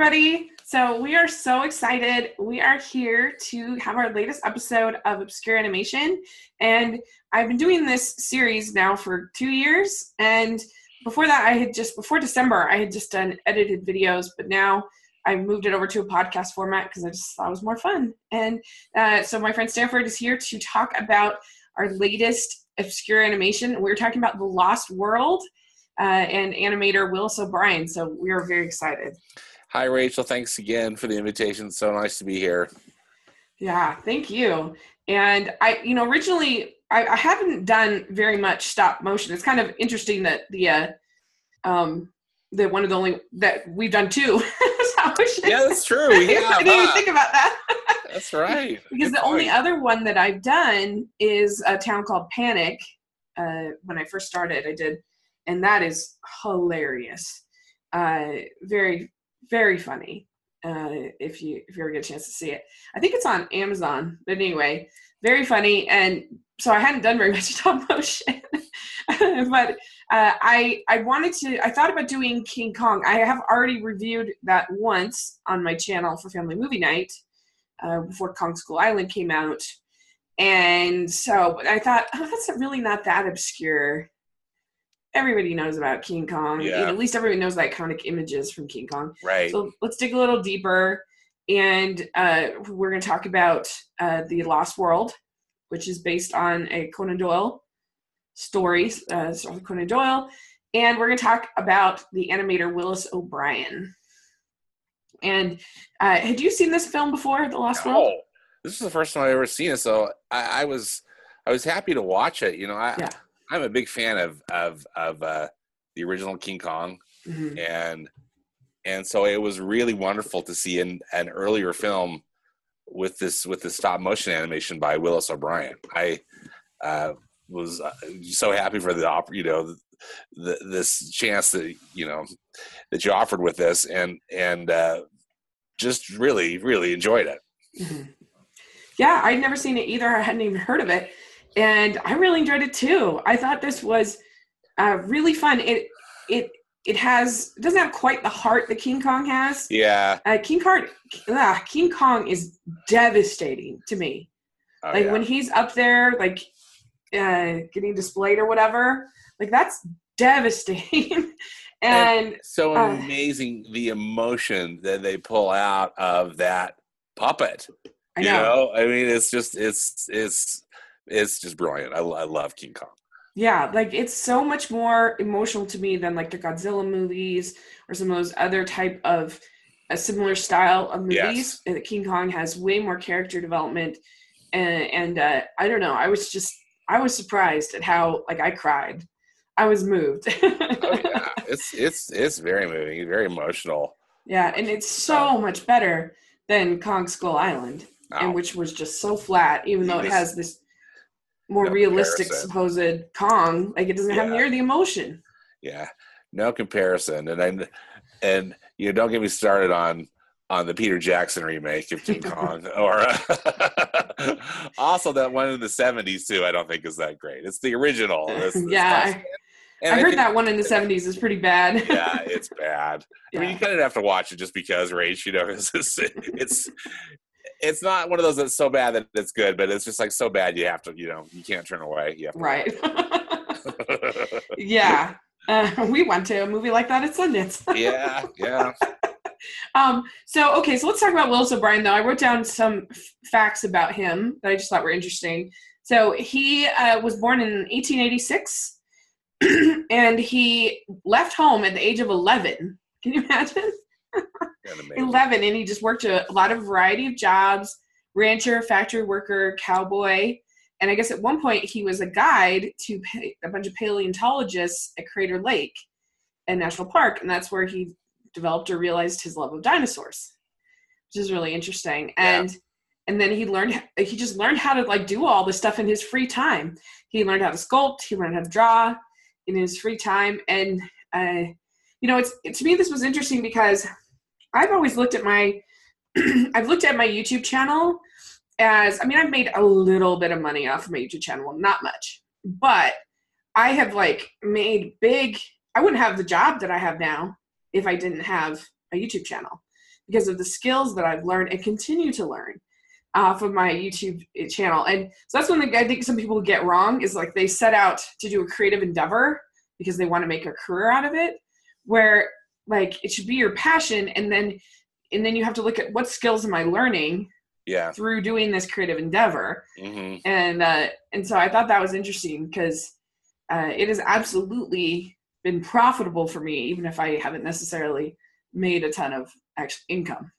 everybody. So, we are so excited. We are here to have our latest episode of Obscure Animation. And I've been doing this series now for two years. And before that, I had just, before December, I had just done edited videos. But now I moved it over to a podcast format because I just thought it was more fun. And uh, so, my friend Stanford is here to talk about our latest Obscure Animation. We're talking about The Lost World. Uh, and animator Willis O'Brien. So we are very excited. Hi, Rachel. Thanks again for the invitation. So nice to be here. Yeah, thank you. And I, you know, originally I, I haven't done very much stop motion. It's kind of interesting that the, uh, um, that one of the only that we've done two stop motion. Yeah, that's true. Yeah, I didn't even think about that. that's right. because Good the point. only other one that I've done is a town called Panic. Uh, when I first started, I did, and that is hilarious. Uh, very very funny uh, if you if you ever get a chance to see it. I think it's on Amazon, but anyway, very funny. And so I hadn't done very much stop motion, but uh, I I wanted to. I thought about doing King Kong. I have already reviewed that once on my channel for Family Movie Night uh, before Kong Skull Island came out. And so I thought, oh, that's really not that obscure everybody knows about King Kong. Yeah. At least everybody knows the iconic images from King Kong. Right. So let's dig a little deeper. And uh, we're going to talk about uh, The Lost World, which is based on a Conan Doyle story, uh, Conan Doyle. And we're going to talk about the animator Willis O'Brien. And uh, had you seen this film before, The Lost World? Oh, this is the first time I've ever seen it, so I, I was I was happy to watch it. You know, I Yeah. I'm a big fan of of of uh, the original King Kong, Mhm. and and so it was really wonderful to see an an earlier film with this with the stop motion animation by Willis O'Brien. I uh, was uh, so happy for the op- you know the, this chance that you know that you offered with this and and uh, just really really enjoyed it. Mhm. Yeah, I'd never seen it either. I hadn't even heard of it, and I really enjoyed it too. I thought this was uh, really fun. It it it has it doesn't have quite the heart that King Kong has. Yeah, Uh, King Kong, ah, King Kong is devastating to me. Oh, like yeah. when he's up there, like uh, getting displayed or whatever. Like that's devastating. and so uh, amazing the emotion that they pull out of that puppet. I you know. know, I mean, it's just it's it's it's just brilliant. I, I love King Kong. Yeah, like it's so much more emotional to me than like the Godzilla movies or some of those other type of a similar style of movies. And King Kong has way more character development, and and uh, I don't know. I was just I was surprised at how like I cried. I was moved. Oh yeah, it's it's it's very moving, very emotional. yeah, and it's so much better than Kong Skull Island, Wow. and which was just so flat, even though it has this more No realistic comparison. supposed Kong. Like it doesn't have near the emotion. yeah, no comparison. And then and you know, don't get me started on on the Peter Jackson remake of King Kong, or uh, also that one in the '70s too. I don't think is that great. It's the original. It's- it's Yeah, and I heard that one in the '70s is pretty bad. yeah, it's bad. I mean, you kind of have to watch it just because, Rach. You know, it's it's, it's it's not one of those that's so bad that it's good, but it's just like so bad you have to, you know, you can't turn away. You have to right. yeah, uh, we went to a movie like that at Sundance. yeah, yeah. um. So okay, so let's talk about Willis O'Brien. Though I wrote down some f- facts about him that I just thought were interesting. So he uh, was born in 1886, and he left home at the age of 11. Can you imagine? And amazing. 11 and he just worked a, a lot of variety of jobs rancher factory worker cowboy and i guess at one point he was a guide to a bunch of paleontologists at crater lake and national park and that's where he developed or realized his love of dinosaurs which is really interesting Yeah. and and then he learned he just learned how to like do all this stuff in his free time he learned how to sculpt he learned how to draw in his free time and uh, you know it's to me this was interesting because I've always looked at my I've looked at my YouTube channel as I mean I've made a little bit of money off of my YouTube channel, not much. But I have like made big I wouldn't have the job that I have now if I didn't have a YouTube channel. because of the skills that I've learned and continue to learn off of my YouTube eh, channel. And so that's one thing I think some people get wrong is like they set out to do a creative endeavor because they want to make a career out of it, where like it should be your passion and then and then you have to look at what skills am I learning Yeah. through doing this creative endeavor hmm and uh, and so I thought that was interesting because uh, it has absolutely been profitable for me, even if I haven't necessarily made a ton of actual income.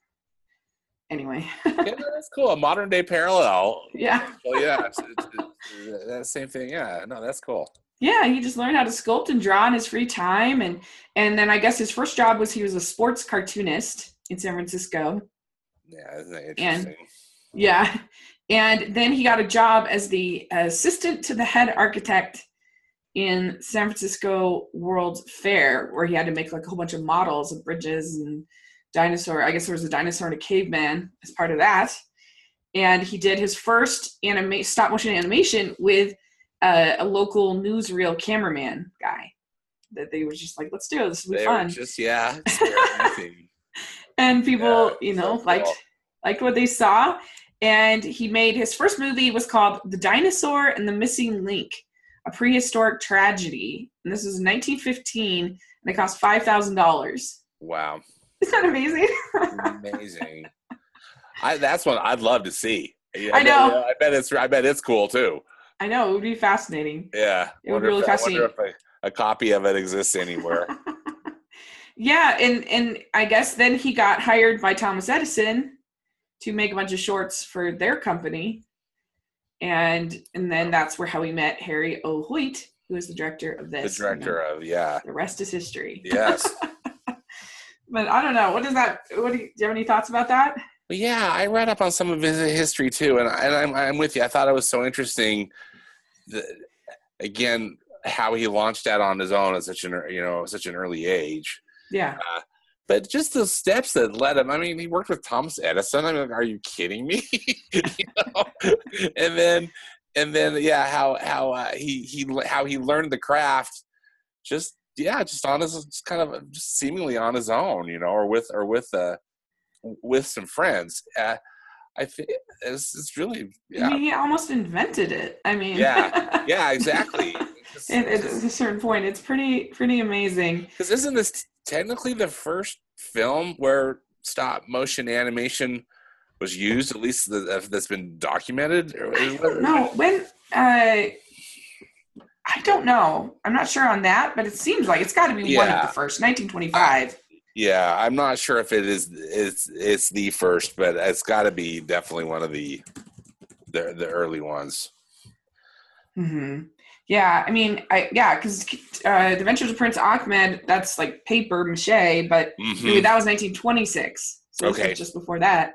Anyway, yeah, that's cool. A modern day parallel. yeah, Well, yeah, it's, it's, it's, that same thing. Yeah, no, that's cool. Yeah, he just learned how to sculpt and draw in his free time, and and then I guess his first job was he was a sports cartoonist in San Francisco. Yeah, And- Yeah. And then he got a job as the assistant to the head architect in San Francisco World Fair, where he had to make like a whole bunch of models of bridges and dinosaur. I guess there was a dinosaur and a caveman as part of that. And he did his first anima- stop motion animation with uh, a local newsreel cameraman guy. That they were just like, let's do it. This will be fun just yeah. and people Yeah, you know so liked cool. liked what they saw and he made his first movie was called the dinosaur and the missing link a prehistoric tragedy and this was 1915 and it cost $5000 wow, isn't that amazing amazing. I that's one I'd love to see. Yeah, I know. bet- I bet it's I bet it's cool too. I know it would be fascinating Yeah, It would be really if- I wonder fascinating. if a, a copy of it exists anywhere. yeah and and i guess then he got hired by thomas edison to make a bunch of shorts for their company and and then that's where how we met harry o hoyt who is the director of this. the director of yeah, the rest is history yes. but i don't know what is that what do you, do you have any thoughts about that But yeah, I read up on some of his history too, and, and I'm, I'm with you. I thought it was so interesting. The, again, how he launched out on his own at such an you know such an early age, yeah but just the steps that led him. I mean, he worked with Thomas Edison. I mean, are you kidding me? you? And then and then yeah, how how uh, he he how he learned the craft, just yeah, just on his just kind of just seemingly on his own, you know, or with or with uh with some friends. Uh, I think it's, it's really I mean, he almost invented it i mean. Yeah, yeah exactly. it, it, at a certain point. It's pretty pretty amazing. Because isn't this technically the first film where stop motion animation was used? At least the, that's been documented. Or is what- no when uh i don't know. I'm not sure on that but it seems like it's got to be one of the first 1925 Yeah, I'm not sure if it is. It's it's the first, but it's got to be definitely one of the the the early ones. hmm Yeah, I mean, I yeah, because uh, the Adventures of Prince Achmed, that's like paper mache, but Mhm. anyway, that was 1926. So Okay. just before that.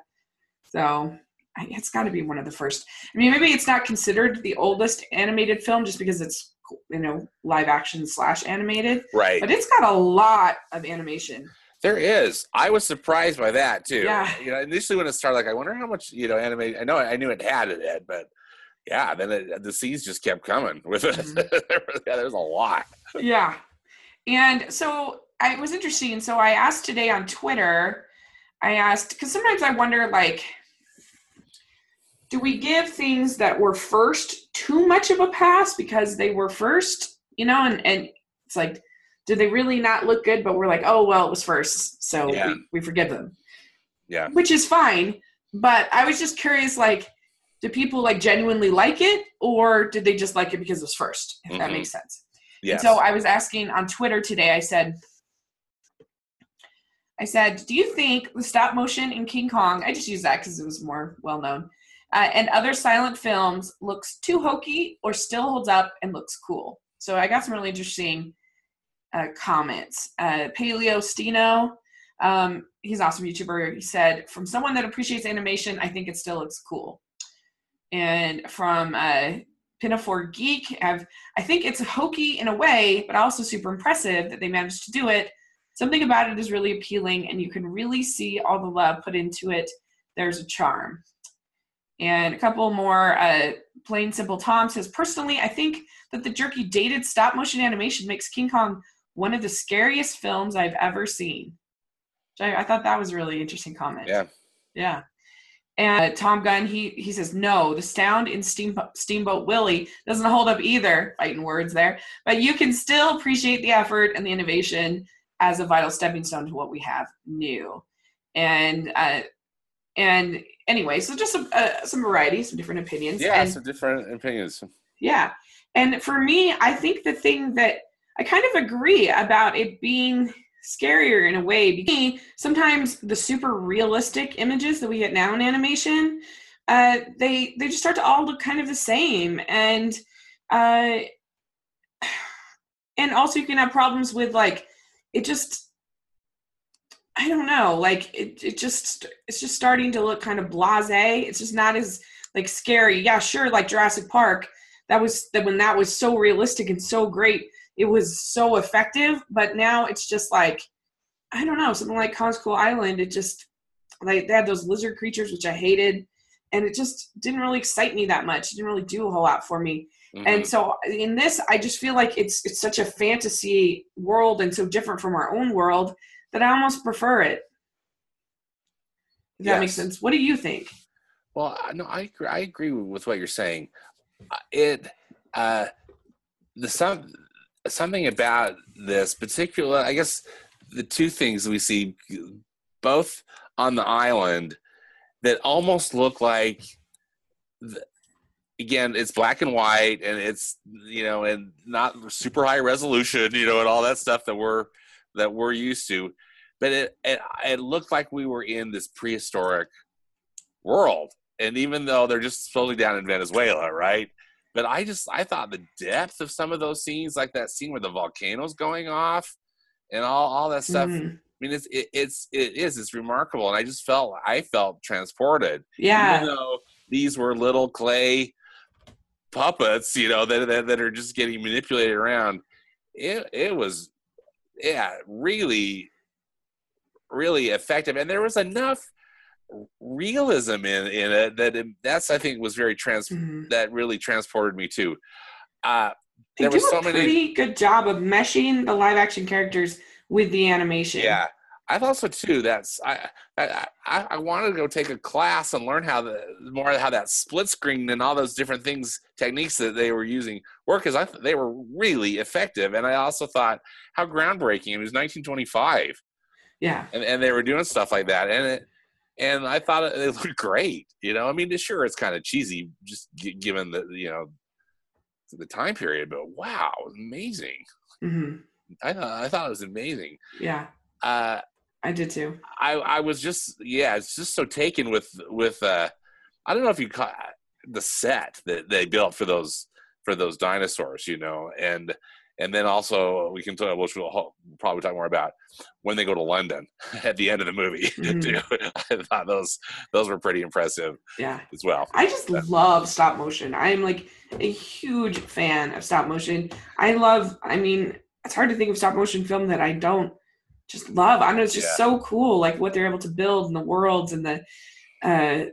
So I- it's got to be one of the first. I mean, maybe it's not considered the oldest animated film just because it's you know live action slash animated, Right. but it's got a lot of animation. There is. I was surprised by that too. Yeah. You know, initially when it started, like I wonder how much you know anime. I know I knew it had it, but yeah, then it, the scenes just kept coming with it. Mhm. yeah, there's a lot. yeah. And so I it was interesting. So I asked today on Twitter, I asked, because sometimes I wonder, like, do we give things that were first too much of a pass because they were first, you know? And, and it's like, did they really not look good? But we're like, oh, well, it was first. So Yeah. we, we forgive them. Yeah. Which is fine. But I was just curious, like, do people like genuinely like it or did they just like it because it was first? If that Mhm. makes sense. Yes. And so I was asking on Twitter today, I said, I said, do you think the stop motion in King Kong, I just used that because it was more well known, uh, and other silent films looks too hokey or still holds up and looks cool? So I got some really interesting uh, comments. Uh, Paleo Stino, um, he's an awesome YouTuber. He said, from someone that appreciates animation, I think it still looks cool. And from uh, Pinafore Geek, I've I think it's hokey in a way, but also super impressive that they managed to do it. Something about it is really appealing, and you can really see all the love put into it. There's a charm. And a couple more. Uh, Plain Simple Tom says, personally, I think that the jerky dated stop motion animation makes King Kong one of the scariest films I've ever seen. I, I thought that was a really interesting comment. Yeah. Yeah. And Tom Gunn, he he says no. The sound in Steamboat, Steamboat Willie doesn't hold up either. Fighting words there, but you can still appreciate the effort and the innovation as a vital stepping stone to what we have new. And uh, and anyway, so just some uh, some variety, some different opinions. Yeah, and, some different opinions. Yeah, and for me, I think the thing that I kind of agree about it being scarier in a way because sometimes the super realistic images that we get now in animation uh, they they just start to all look kind of the same. And uh, and also you can have problems with like it just i don't know like it, it just it's just starting to look kind of blase it's just not as like scary. Yeah sure like jurassic park that was that when that was so realistic and so great it was so effective but now it's just like i don't know something like Skull island it just like they had those lizard creatures which i hated and it just didn't really excite me that much. It didn't really do a whole lot for me. Mhm. and so in this i just feel like it's it's such a fantasy world and so different from our own world that i almost prefer it. If that makes sense. What do you think? Well, no, I agree, I agree with what you're saying. Uh, It uh, the some something about this particular, I guess, the two things we see both on the island that almost look like. The, again, it's black and white, and it's you know, and not super high resolution, you know, and all that stuff that we're that we're used to. But it it, it looked like we were in this prehistoric world and even though they're just slowly down in Venezuela, right? But I just I thought the depth of some of those scenes, like that scene where the volcano's going off, and all all that stuff. Mhm. I mean, it's it, it's it is it's remarkable, and I just felt I felt transported, yeah even though these were little clay puppets, you know, that that, that are just getting manipulated around. It it was, yeah, really, really effective, and there was enough realism in in it that it, that's I think was very trans Mhm. that really transported me too. Uh, they there do was so a many- pretty good job of meshing the live action characters with the animation yeah, I thought so too. That's I I I, wanted to go take a class and learn how the more how that split screen and all those different things techniques that they were using work because I th- they were really effective, and I also thought how groundbreaking. It was 1925. yeah and, and they were doing stuff like that and it and i thought it, it looked great you know? I mean sure it's kind of cheesy just g- given the you know the time period but wow amazing. Hmm i thought i thought it was amazing. Yeah. Uh i did too. I i was just yeah it's just so taken with with uh i don't know if you caught the set that they built for those for those dinosaurs you know? And and then also we can talk which we'll probably talk more about when they go to london at the end of the movie Mhm. too i thought those those were pretty impressive yeah as well I just love stop motion. I am like a huge fan of stop motion. I love, I mean, it's hard to think of stop motion film that I don't just love. I know it's just Yeah. so cool, like what they're able to build and the worlds and the, uh,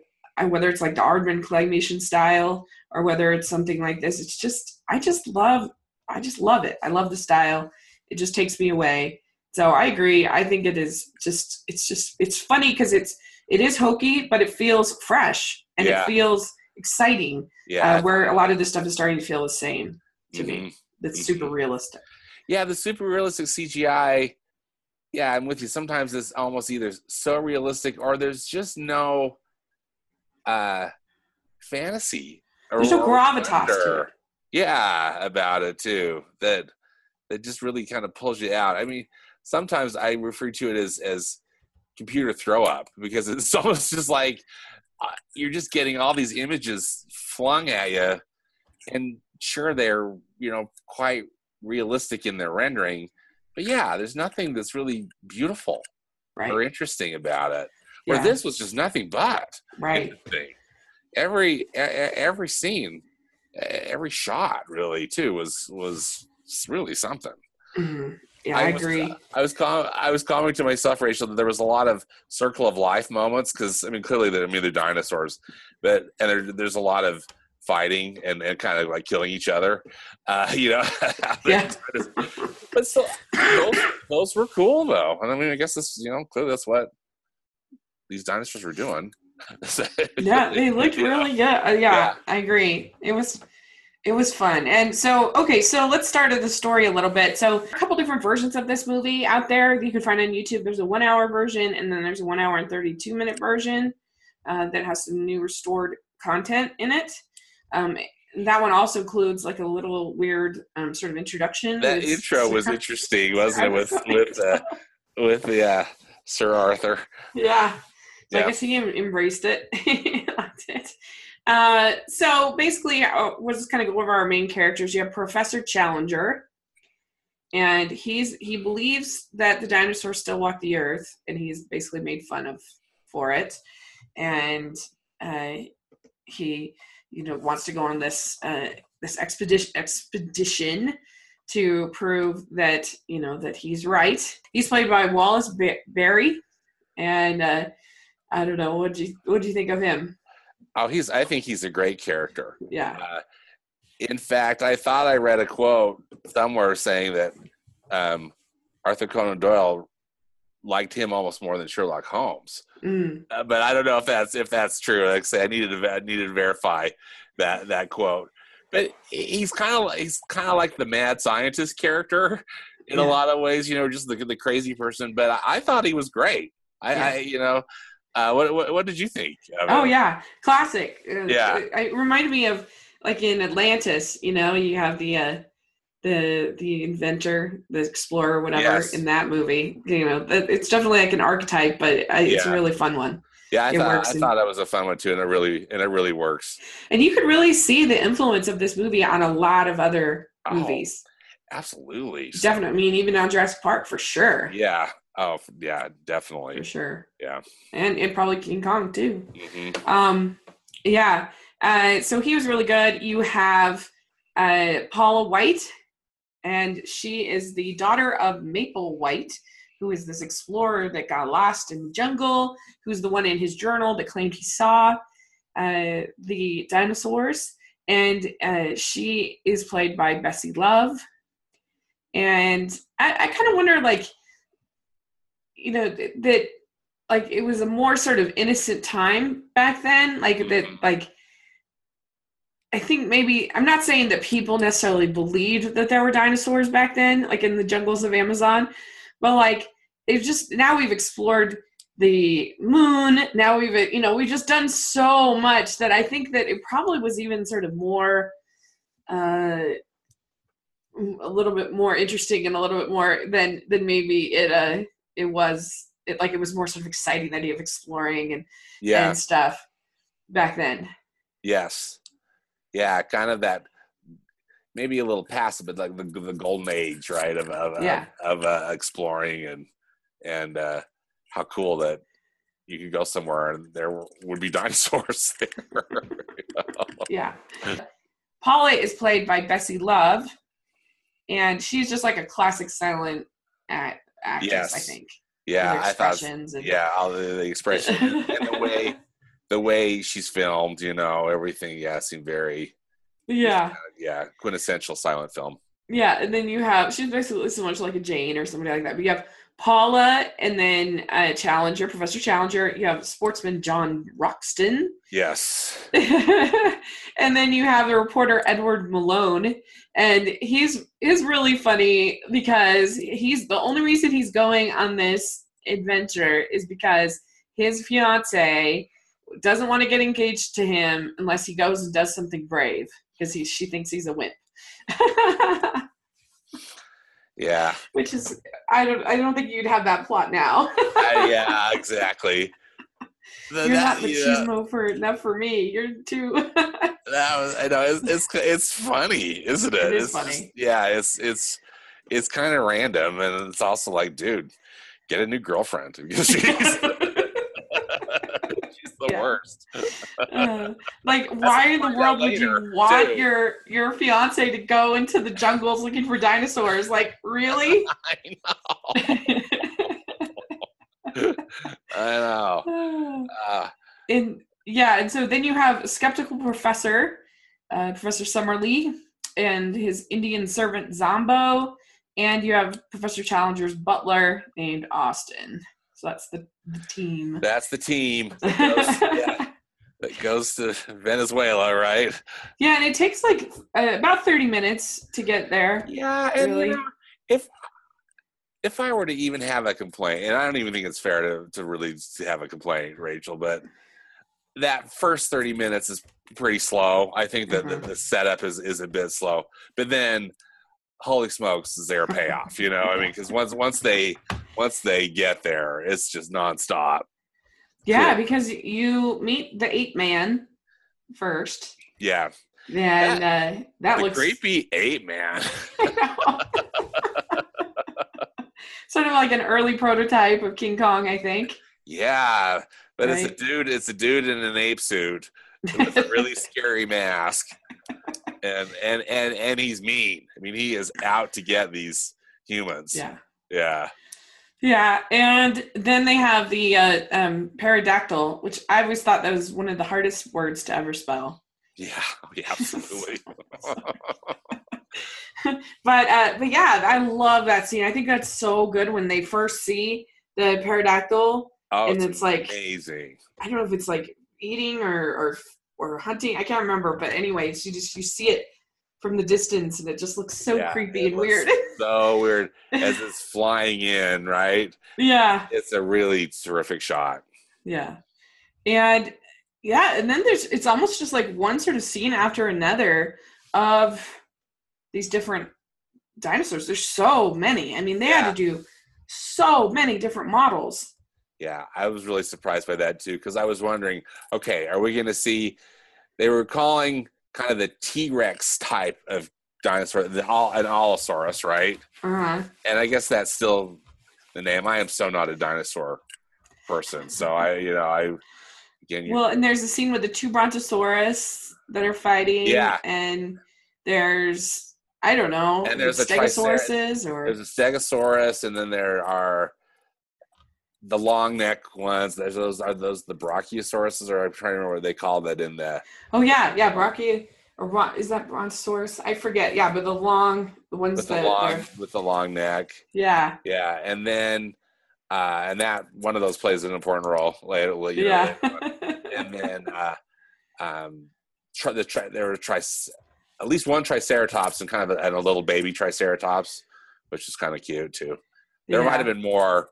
whether it's like the Aardman claymation style or whether it's something like this. It's just, I just love, I just love it. I love the style. It just takes me away. So I agree. I think it is just, it's just, it's funny because it's, it is hokey, but it feels fresh and Yeah. it feels exciting. yeah Uh, where a lot of this stuff is starting to feel the same to me. Mhm. That's super Mhm. realistic. yeah the super realistic cgi yeah i'm with you sometimes it's almost either so realistic or there's just no uh fantasy or There's no gravitas to it. Yeah about it too that that just really kind of pulls you out i mean sometimes i refer to it as as computer throw up because it's almost just like uh, you're just getting all these images flung at you and sure they're you know quite realistic in their rendering but yeah there's nothing that's really beautiful Right. or interesting about it where Yeah. this was just nothing but Right. every every scene every shot really too was was really something Mhm. Yeah, I, was, agree. I was com- I was commenting to myself, Rachel, that there was a lot of circle of life moments because I mean, clearly, they're, I mean, they're dinosaurs, but and there, there's a lot of fighting and, and kind of like killing each other. Uh, you know, Yeah. but still, those, those were cool though. And I mean, I guess this, you know, clearly that's what these dinosaurs were doing. yeah, they looked really good. Uh, yeah, Yeah. I agree. It was it was fun. And so, okay, so let's start at the story a little bit. So, a couple different versions of this movie out there you can find on YouTube. There's a one hour version, and then there's a one hour and 32 minute version uh, that has some new restored content in it. Um, that one also includes like a little weird um, sort of introduction. That intro was interesting, wasn't it? With with uh, with the uh, Sir Arthur. Yeah. So Yeah. I guess he em- embraced it. He liked it. Uh, so basically, uh, we'll just kind of go over our main characters. You have Professor Challenger, and he's he believes that the dinosaurs still walk the earth, and he's basically made fun of for it. And uh, he, you know, wants to go on this uh, this expedition expedition to prove that you know that he's right. He's played by Wallace ba- Beery, and uh, I don't know what do you what do you think of him? Oh, he's. I think he's a great character. Yeah, Uh, in fact, I thought I read a quote somewhere saying that um, Arthur Conan Doyle liked him almost more than Sherlock Holmes. mm, Uh, but I don't know if that's if that's true. Like I say, I needed to I needed to verify that that quote. But he's kind of he's kind of like the mad scientist character in a lot of ways. You know, just the the crazy person. But I, I thought he was great. I, Yeah. I you know, uh, what, what what did you think? oh yeah, classic. Uh, Yeah. it, it reminded me of like in Atlantis. You know, you have the uh, the the inventor, the explorer, whatever Yes. in that movie. You know, it's definitely like an archetype, but I, it's a really fun one. Yeah, I It thought works I in- thought that was a fun one too, and it really and it really works. And you could really see the influence of this movie on a lot of other Oh, movies. Absolutely, Definitely. I mean, even on Jurassic Park for sure. Yeah. Oh, yeah, definitely For sure. Yeah. And and probably King Kong too. hmm Um, yeah. Uh, so he was really good. You have uh, Paula White, and she is the daughter of Maple White, who is this explorer that got lost in the jungle, who's the one in his journal that claimed he saw uh, the dinosaurs. And uh, she is played by Bessie Love. And I, I kind of wonder, like, you know, th- that like it was a more sort of innocent time back then like that Mhm. like i think maybe i'm not saying that people necessarily believed that there were dinosaurs back then like in the jungles of amazon but like it's just now we've explored the moon now we've you know we've just done so much that i think that it probably was even sort of more uh a little bit more interesting and a little bit more than than maybe it uh it was it like it was more sort of exciting the idea of exploring and Yeah. and stuff back then Yes. Yeah. Kind of that. Maybe a little passive, but like the the golden age, right? Of of Yeah. of, of uh, exploring and and uh, how cool that you could go somewhere and there would be dinosaurs there. yeah paula is played by bessie love and she's just like a classic silent act, actress i Yes. think yeah, I thought. and Yeah, all the, the expression and the way the way she's filmed, you know, everything. Yeah, seemed very yeah yeah quintessential silent film. Yeah, and then you have she's basically so much like a Jane or somebody like that. But you have Paula, and then uh, Challenger, Professor Challenger. You have sportsman John Roxton, Yes. and then you have the reporter Edward Malone, and he's is really funny because he's the only reason he's going on this adventure is because his fiance doesn't want to get engaged to him unless he goes and does something brave because he she thinks he's a wimp. Yeah. which is I don't I don't think you'd have that plot now. I- uh, yeah. Exactly. The- You're that, not yeah, machismo for not for me. You're too. that was. I know. It's it's, it's funny, isn't it? It is it's funny. Just, yeah. It's it's it's kind of random, and it's also like, dude, get a new girlfriend because she's she's the Yeah. worst. Uh, like, why in the world would you want too. your your fiance to go into the jungles looking for dinosaurs? Like, really? I know. I know. Uh, and yeah, and so then you have a skeptical professor uh, Professor Summerlee and his Indian servant Zambo, and you have Professor Challenger's butler named Austin. So that's the, the team. That's the team that goes, yeah, that goes to Venezuela, right? Yeah, and it takes like uh, about 30 minutes to get there. Yeah, and Really? you know, if if I were to even have a complaint, and I don't even think it's fair to to really have a complaint, Rachel, but that first thirty minutes is pretty slow. I think that the, Mhm. the setup is is a bit slow, but then holy smokes, is there a payoff? You know, I mean, because once once they once they get there, it's just nonstop. Yeah, Cool. because you meet the ape man first. Yeah, And uh, that the looks creepy ape man. sort of like an early prototype of King Kong, I think. Yeah, but it's a dude. It's a dude in an ape suit with a really scary mask, and and and and he's mean. I mean, he is out to get these humans. yeah. yeah, Yeah, and then they have the uh, um, pterodactyl, which I always thought that was one of the hardest words to ever spell. yeah, yeah, absolutely. But uh, but yeah, I love that scene. I think that's so good when they first see the pterodactyl. oh, And it's, it's like- amazing. I don't know if it's like eating or or or hunting. I can't remember, but anyways, you just you see it from the distance, and it just looks so Yeah, creepy and weird. So weird as it's flying in. Right, yeah, it's a really terrific shot. yeah, and yeah, and then there's it's almost just like one sort of scene after another of these different dinosaurs. There's so many. I mean, they Yeah. had to do so many different models. Yeah, I was really surprised by that too because I was wondering, okay, are we going to see? They were calling kind of the T Rex type of dinosaur, the all an Allosaurus, right? Uh-huh. And I guess that's still the name. I am so not a dinosaur person, so I, you know, I again, Well, and there's a scene with the two brontosaurus that are fighting. Yeah. And there's I don't know. And there's a stegosauruses or there's a Stegosaurus, and then there are the long neck ones. There's those are those the Brachiosauruses, or I'm trying to remember what they call that in the oh yeah yeah brachia or is that brontosaurus? I forget. Yeah, but the long the ones with the that long are- with the long neck. yeah Yeah, and then uh, and that one of those plays an important role later. well, You know, yeah on. and then uh, um, tri- the tri- there were tri- at least one Triceratops and kind of a, and a little baby Triceratops, which is kind of cute too. There might have been more,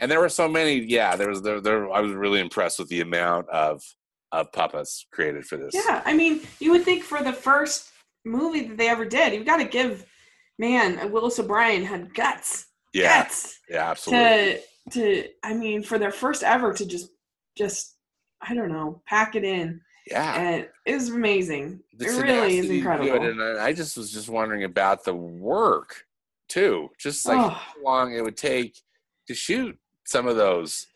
and there were so many. Yeah, there was there, there. I was really impressed with the amount of of puppets created for this. Yeah, I mean, you would think for the first movie that they ever did, you've got to give man Willis O'Brien had guts yeah, guts yeah, absolutely. to to I mean for their first ever to just just I don't know pack it in yeah, and it was amazing. the it really is tenacity to do incredible. it, and I I just was just wondering about the work too, just like Oh. how long it would take to shoot some of those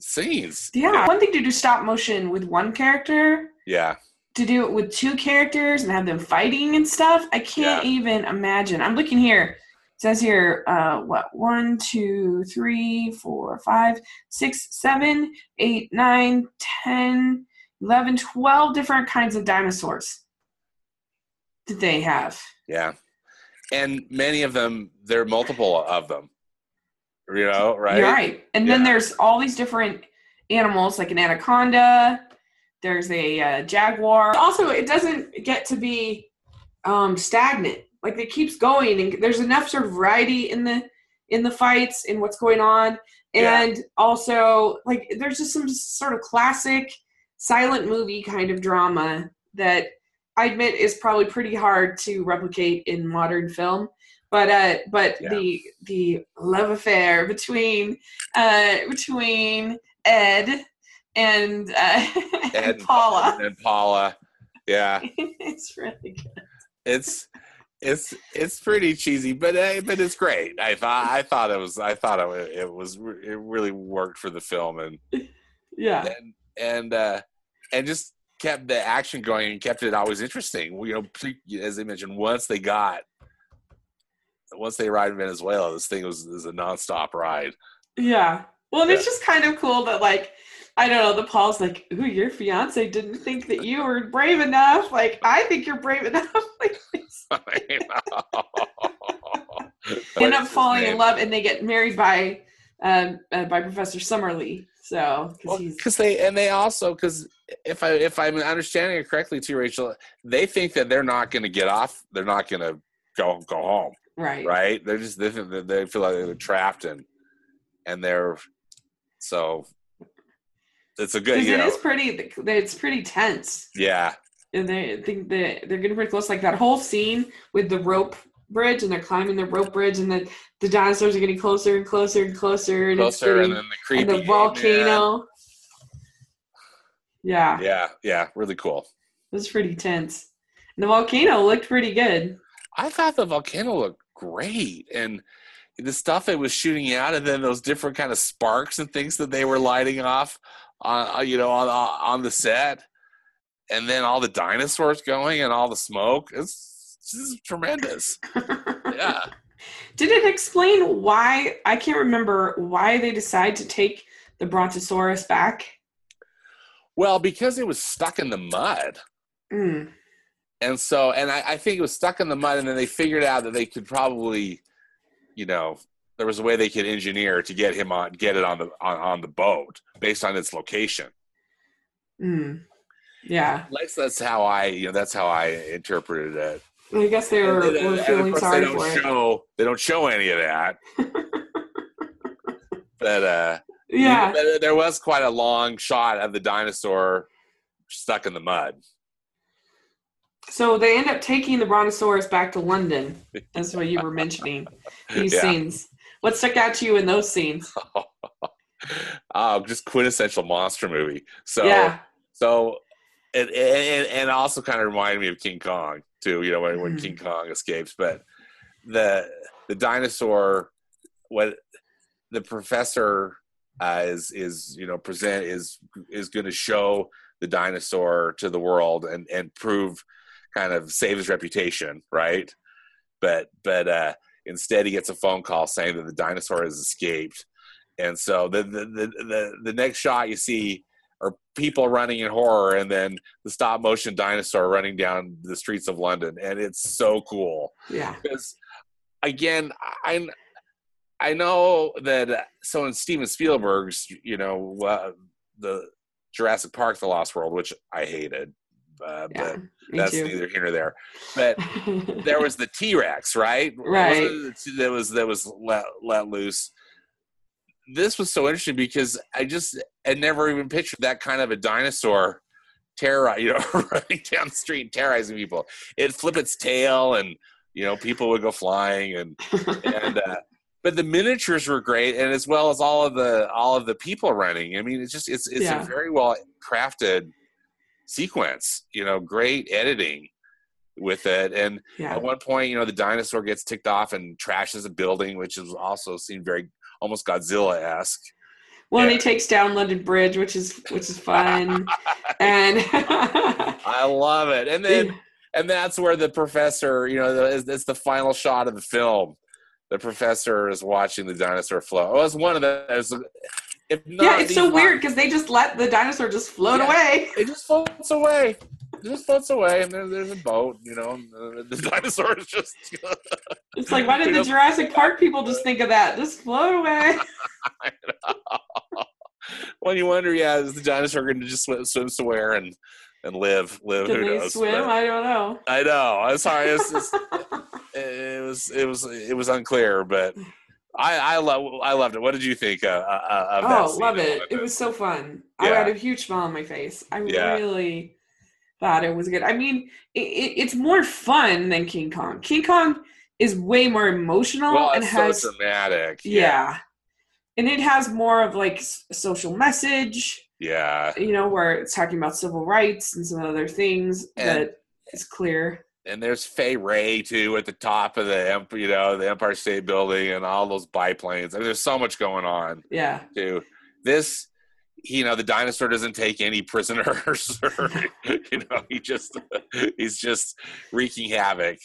scenes. Yeah, one thing to do stop motion with one character, yeah, to do it with two characters and have them fighting and stuff. I can't even imagine. I'm looking here. It says here, uh, what one, two, three, four, five, six, seven, eight, nine, ten, eleven, twelve different kinds of dinosaurs. Did they have? yeah, and many of them there are multiple of them. You know, right? You're right. And then there's all these different animals, like an anaconda. There's a uh, jaguar. Also, it doesn't get to be um, stagnant. Like it keeps going, and there's enough sort of variety in the in the fights and what's going on, Yeah. and also like there's just some sort of classic silent movie kind of drama that I admit is probably pretty hard to replicate in modern film. But uh, but Yeah. the the love affair between uh, between Ed and uh, and Paula, and Paula. Yeah, it's really good. it's it's it's pretty cheesy, but uh, but it's great. I thought I thought it was I thought it it was it really worked for the film and Yeah, and and uh, and just kept the action going and kept it always interesting. You know, as I mentioned, once they got once they arrived in Venezuela, this thing was is a nonstop ride. yeah. Well, and it's just kind of cool that like I don't know. The Paul's like, ooh, your fiance didn't think that you were brave enough. Like, I think you're brave enough. like, end up falling in love, and they get married by um, uh, by Professor Summerlee. So, because well, they and they also because if I if I'm understanding it correctly, too, Rachel, they think that they're not going to get off. They're not going to go go home. Right. Right. They're just they, they feel like they're trapped and and they're so it's a good. You know, it is pretty. It's pretty tense. Yeah. And they think that they're getting pretty close. Like that whole scene with the rope bridge, and they're climbing the rope bridge, and the the dinosaurs are getting closer and closer and closer, and closer, getting, and then the creepy and the volcano. Yeah. Yeah. Yeah. Really cool. It was pretty tense. And the volcano looked pretty good. I thought the volcano looked great, and the stuff it was shooting out, and then those different kind of sparks and things that they were lighting off on uh, you know on on the set, and then all the dinosaurs going and all the smoke. It's, it's tremendous. yeah. Did it explain why? I can't remember why they decided to take the Brontosaurus back. Well, because it was stuck in the mud. Mm. And so, and I, I, think it was stuck in the mud, and then they figured out that they could probably, you know, there was a way they could engineer to get him on, get it on the on, on the boat based on its location. Mm. Yeah. At least that's how I, you know, that's how I interpreted it. I guess they were, and, were feeling sorry for show, it. They don't show any of that. but uh, yeah, there was quite a long shot of the dinosaur stuck in the mud. So they end up taking the brontosaurus back to London. That's what you were mentioning. These yeah. scenes. What stuck out to you in those scenes? oh, just quintessential monster movie. So yeah. So and, and and also kind of reminded me of King Kong too. You know when, when mm. King Kong escapes, but the the dinosaur, what the professor uh, is is you know present is is going to show the dinosaur to the world and and prove kind of save his reputation, right? But but uh, instead he gets a phone call saying that the dinosaur has escaped, and so the the the the, the next shot you see are people running in horror, and then the stop motion dinosaur running down the streets of London, and it's so cool. Yeah, because again, I I know that so in Steven Spielberg's, you know, uh, the Jurassic Park: The Lost World, which I hated, uh, yeah, but that's too. neither here nor there. But there was the T Rex, right? Right. That was that was let, let loose. This was so interesting because I just had never even pictured that kind of a dinosaur terror, you know, running down the street terrorizing people. It flip its tail, and you know, people would go flying, and and uh, but the miniatures were great, and as well as all of the all of the people running. I mean, it's just it's it's yeah. a very well crafted sequence. You know, great editing with it. And yeah. at one point, you know, the dinosaur gets ticked off and trashes a building, which is also seemed very almost Godzilla esque. Well, yeah. he takes down London Bridge, which is which is fun, and I love it. And then and that's where the professor, you know, it's the final shot of the film. The professor is watching the dinosaur flow. Oh, it's one of those yeah, it's so weird because they just let the dinosaur just float yeah, away. It just floats away. It just floats away, and there, there's a boat. You know, the, the dinosaur is just. it's like, why did the Jurassic Park people just think of that? Just float away. when you wonder, yeah, is the dinosaur going to just swim, swim somewhere and and live? Live? Can Who they knows? swim? But, I don't know. I know. I'm sorry. It's, it's, it was it was it was unclear, but I I love I loved it. What did you think uh, uh, of that? Oh, love it! It was so fun. Yeah. I had a huge smile on my face. I yeah. really thought it was good. I mean, it, it, it's more fun than King Kong. King Kong is way more emotional well, and has so dramatic. Yeah. yeah. and it has more of like a social message. Yeah, you know, where it's talking about civil rights and some other things and, that is clear and there's Fay Wray too at the top of the you know the Empire State Building and all those biplanes. I mean, there's so much going on. Yeah. Too. This, you know, the dinosaur doesn't take any prisoners. Or, you know, he just he's just wreaking havoc.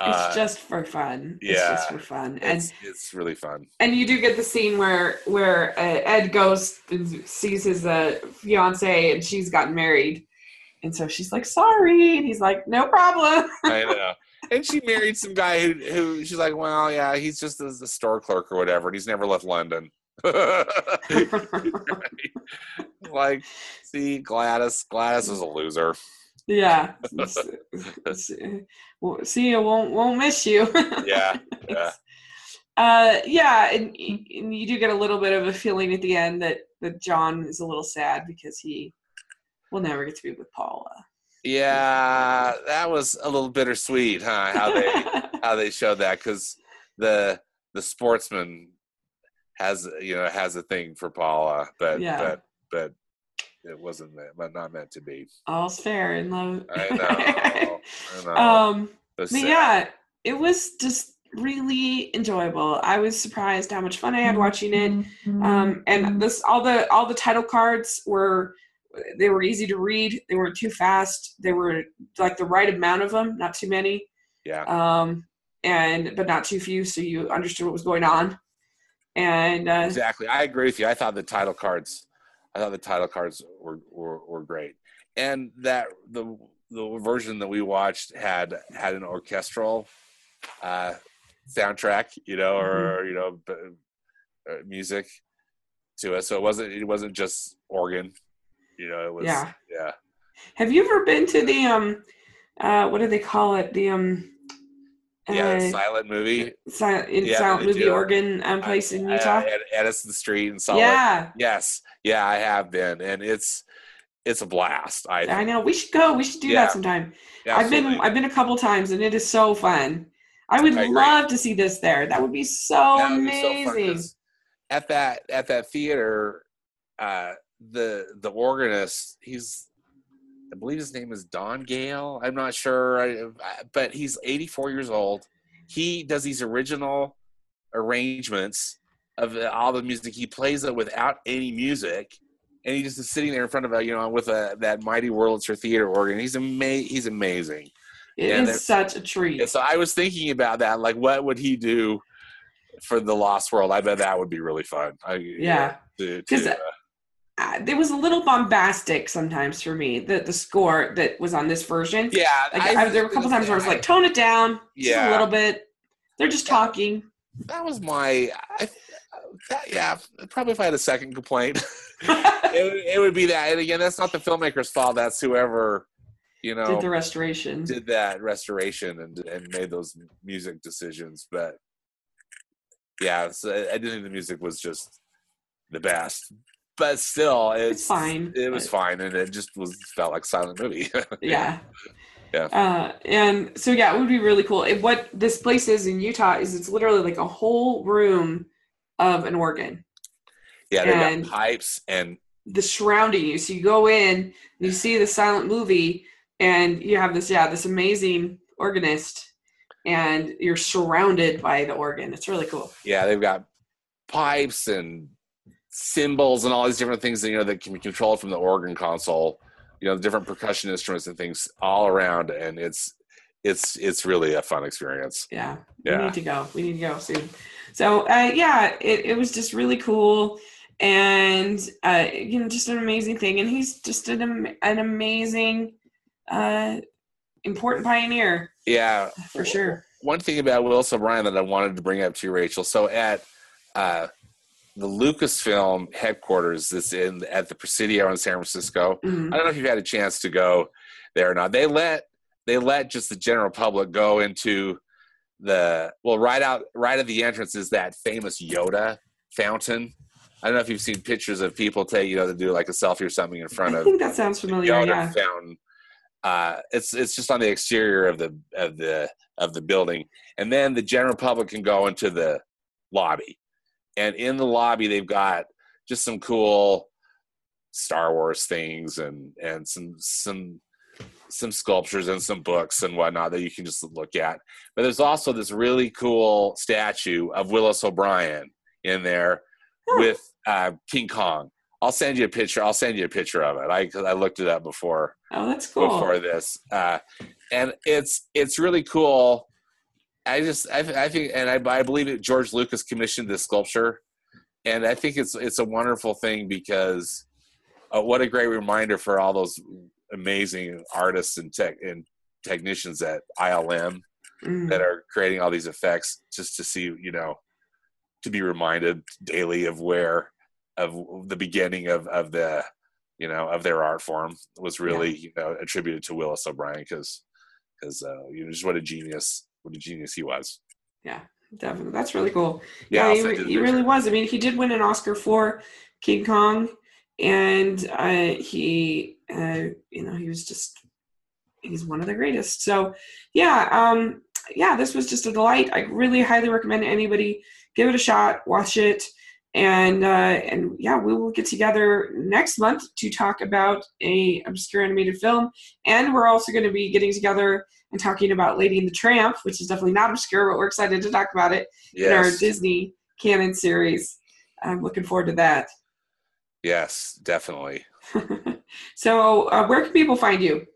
Uh, it's just for fun. It's yeah, just for fun. And it's, it's really fun. and you do get the scene where where uh, Ed goes and sees his uh, fiance and she's gotten married, and so she's like, "Sorry," and he's like, "No problem." I know. And she married some guy who, who she's like, well, yeah, he's just a, a store clerk or whatever, and he's never left London. like, see, Gladys, Gladys is a loser. yeah. It's- it's- well, see, you won't won't miss you. Yeah, yeah. Uh, yeah, and, and you do get a little bit of a feeling at the end that that John is a little sad because he will never get to be with Paula. Yeah, that was a little bittersweet, huh? How they how they showed that because the the sportsman has you know has a thing for Paula, but Yeah. but but it wasn't meant, but not meant to be. All's fair in love. I know. I know. um, but sad. yeah, it was just really enjoyable. I was surprised how much fun I had watching it. Um, and this all the all the title cards were they were easy to read. They weren't too fast. They were like the right amount of them, not too many. Yeah. Um, and but not too few, so you understood what was going on. And uh, Exactly. I agree with you. I thought the title cards, I thought the title cards were were, were great, and that the the version that we watched had had an orchestral uh, soundtrack, you know, or you know, b- uh, music to it. So it wasn't it wasn't just organ, you know. It was Yeah. yeah. have you ever been to the um, uh, what do they call it? The um, Yeah, uh, silent movie. silent, in Yeah, silent movie do. organ um, place in Uh, Utah. at Edison Street and Salt Lake. yeah, Yes, yeah, I have been, and it's it's a blast. I, I know. We should go. We should do Yeah. that sometime. I've been. I've been a couple times and it is so fun. I would I love to see this there. That would be so That would be so at that at that theater, uh, the the organist, he's I believe his name is Don Gale. I'm not sure, I, I- but he's 84 years old. He does these original arrangements of all the music. He plays it without any music, and he just is sitting there in front of a you know with a that mighty Wurlitzer theater organ. He's ama- He's amazing. It Yeah, is such a treat. And so I was thinking about that, like what would he do for the Lost World? I bet that would be really fun. I, Yeah. to, 'Cause, to, uh, it was a little bombastic sometimes for me. The the score that was on this version. yeah, Like, I, there were a couple times where I was like, tone it down, just a little bit. They're just talking. that was my, I, that, yeah, probably if I had a second complaint, it, would, it would be that. And again, that's not the filmmaker's fault. That's whoever, you know, Did the restoration. did that restoration and and made those music decisions. But yeah, so I I didn't think the music was just the best. But still, it's, It's fine, It was fine, and it just was felt like silent movie. yeah. Yeah. Uh, and so yeah, it would be really cool. What this place is in Utah is it's literally like a whole room of an organ. yeah. They And- got pipes and the surrounding you. So you go in, you see the silent movie, and you have this, yeah, this amazing organist, and you're surrounded by the organ. It's really cool. yeah, they've got pipes and cymbals and all these different things that you know that can be controlled from the organ console. You know, the different percussion instruments and things all around, and it's it's it's really a fun experience. Yeah, Yeah. we need to go. We need to go soon. So uh, yeah, it, it was just really cool, and uh, you know, just an amazing thing. And he's just an an amazing, uh, important pioneer Yeah, for sure. one thing about Willis O'Brien that I wanted to bring up to you, Rachel. So at uh, the Lucasfilm headquarters, that's in at the Presidio in San Francisco. Mhm. I don't know if you've had a chance to go there or not. They let they let just the general public go into the well right out right at the entrance is that famous Yoda fountain. I don't know if you've seen pictures of people take you know to do like a selfie or something in front I of think that sounds familiar. Yoda Yeah. fountain. Uh, it's it's just on the exterior of the of the of the building, and then the general public can go into the lobby, and in the lobby they've got just some cool Star Wars things and and some some some sculptures and some books and whatnot that you can just look at. But there's also this really cool statue of Willis O'Brien in there with uh, King Kong. I'll send you a picture. I'll send you a picture of it. I 'cause I looked it up before Oh, that's cool. before this, uh, and it's it's really cool I just I, I think and I, I believe that George Lucas commissioned this sculpture, and I think it's it's a wonderful thing because uh, what a great reminder for all those amazing artists and tech and technicians at ILM Mm. that are creating all these effects just to see you know to be reminded daily of where of the beginning of of the you know of their art form was really you know attributed to Willis O'Brien because because uh, you know just what a genius what a genius he was. Yeah, definitely. That's really cool. Yeah, Yeah, he, send re- you the he really was. I mean, he did win an Oscar for King Kong, and uh, he, uh, you know, he was just he's one of the greatest. So, yeah, um, yeah, this was just a delight. I really highly recommend anybody give it a shot, watch it, and uh, and yeah, we will get together next month to talk about a obscure animated film, and we're also going to be getting together and talking about Lady and the Tramp, which is definitely not obscure, but we're excited to talk about it in our Disney canon series. I'm looking forward to that. yes, definitely. so, uh, where can people find you?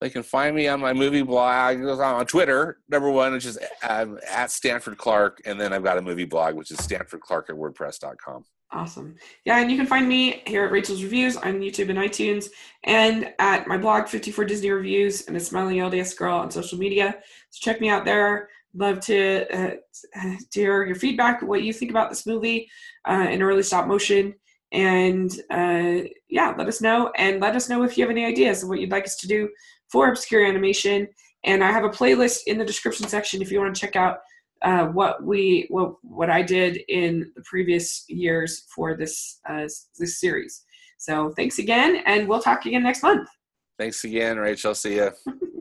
They can find me on my movie blog on Twitter. Number one, which is um, at Stanford Clark, and then I've got a movie blog, which is Stanford Clark at WordPress.com. Awesome. Yeah, and you can find me here at Rachel's Reviews on YouTube and iTunes, and at my blog, 54 Disney Reviews, and a Smiling LDS Girl on social media. So check me out there. Love to, uh, to hear your feedback, what you think about this movie uh, in early stop motion. And uh, yeah, let us know. And let us know if you have any ideas of what you'd like us to do for obscure animation. And I have a playlist in the description section if you want to check out uh, what we what what I did in the previous years for this uh, this series. So thanks again, and we'll talk again next month. Thanks again, Rachel. See ya.